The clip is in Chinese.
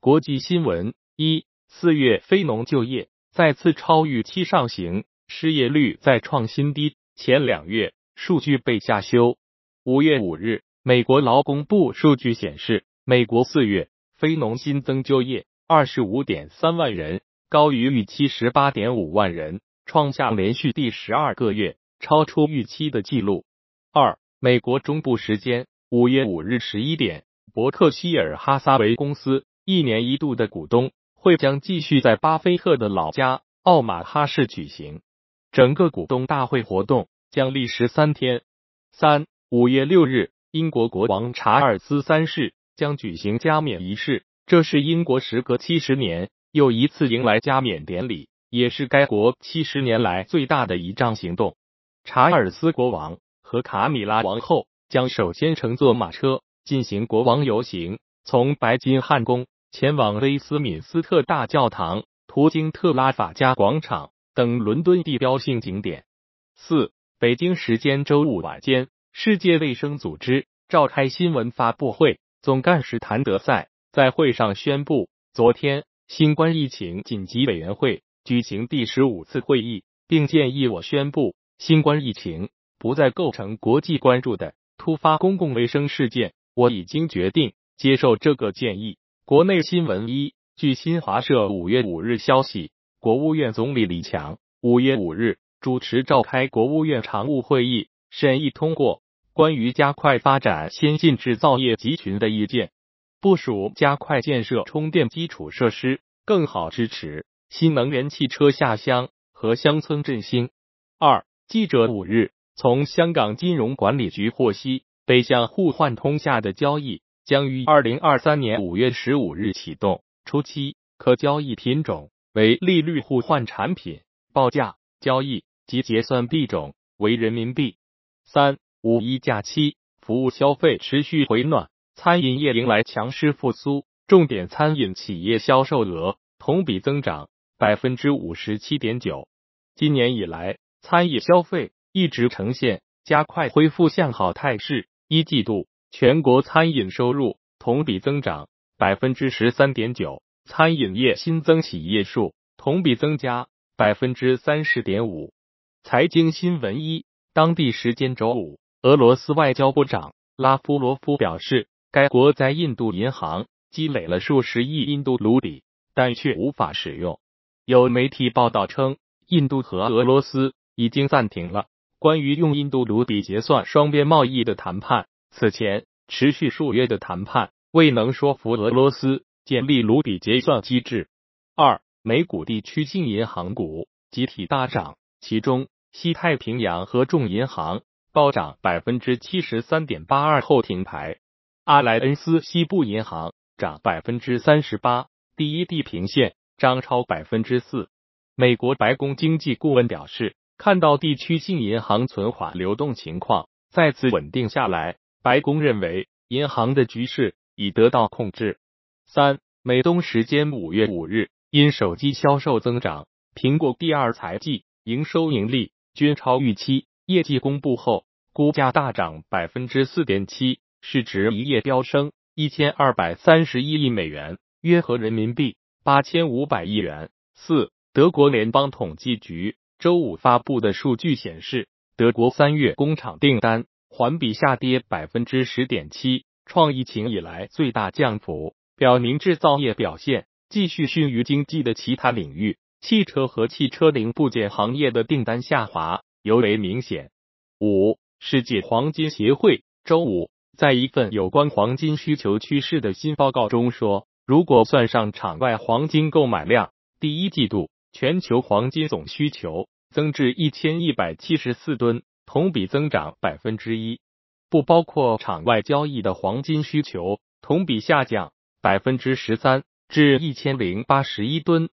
国际新闻：一、四月非农就业再次超预期上行，失业率再创新低。前两月数据被下修。五月五日，美国劳工部数据显示，美国四月非农新增就业二十五点三万人，高于预期十八点五万人，创下连续第十二个月超出预期的记录。二、美国中部时间五月五日十一点，伯克希尔哈撒韦公司。一年一度的股东会将继续在巴菲特的老家奥马哈市举行，整个股东大会活动将历时三天。三五月六日，英国国王查尔斯三世将举行加冕仪式，这是英国时隔七十年又一次迎来加冕典礼，也是该国七十年来最大的仪仗行动。查尔斯国王和卡米拉王后将首先乘坐马车进行国王游行，从白金汉宫。前往威斯敏斯特大教堂，途经特拉法加广场等伦敦地标性景点。四，北京时间周五晚间，世界卫生组织召开新闻发布会，总干事谭德赛在会上宣布，昨天新冠疫情紧急委员会举行第十五次会议，并建议我宣布，新冠疫情不再构成国际关注的突发公共卫生事件。我已经决定接受这个建议。国内新闻一，据新华社五月五日消息，国务院总理李强五月五日主持召开国务院常务会议，审议通过关于加快发展先进制造业集群的意见，部署加快建设充电基础设施，更好支持新能源汽车下乡和乡村振兴。二，记者五日从香港金融管理局获悉，北向互换通下的交易。将于二零二三年五月十五日启动，初期可交易品种为利率互换产品，报价、交易及结算币种为人民币。三五一假期，服务消费持续回暖，餐饮业迎来强势复苏，重点餐饮企业销售额同比增长百分之五十七点九。今年以来，餐饮消费一直呈现加快恢复向好态势，一季度。全国餐饮收入同比增长百分之十三点九，餐饮业新增企业数同比增加百分之三十点五。财经新闻一，当地时间周五，俄罗斯外交部长拉夫罗夫表示，该国在印度银行积累了数十亿印度卢比，但却无法使用。有媒体报道称，印度和俄罗斯已经暂停了关于用印度卢比结算双边贸易的谈判。此前持续数月的谈判未能说服俄罗斯建立卢比结算机制。二、美股地区性银行股集体大涨，其中西太平洋合众银行暴涨百分之七十三点八二后停牌，阿莱恩斯西部银行涨百分之三十八，第一地平线涨超百分之四。美国白宫经济顾问表示，看到地区性银行存款流动情况再次稳定下来。白宫认为，银行的局势已得到控制。三，美东时间五月五日，因手机销售增长，苹果第二财季营收盈利均超预期，业绩公布后，股价大涨百分之四点七，市值一夜飙升一千二百三十一亿美元，约合人民币八千五百亿元。四，德国联邦统计局周五发布的数据显示，德国三月工厂订单。环比下跌百分之十点七，创疫情以来最大降幅，表明制造业表现继续逊于经济的其他领域。汽车和汽车零部件行业的订单下滑尤为明显。五，世界黄金协会周五在一份有关黄金需求趋势的新报告中说，如果算上场外黄金购买量，第一季度全球黄金总需求增至一千一百七十四吨。同比增长百分之一，不包括场外交易的黄金需求同比下降百分之十三至一千零八十一吨。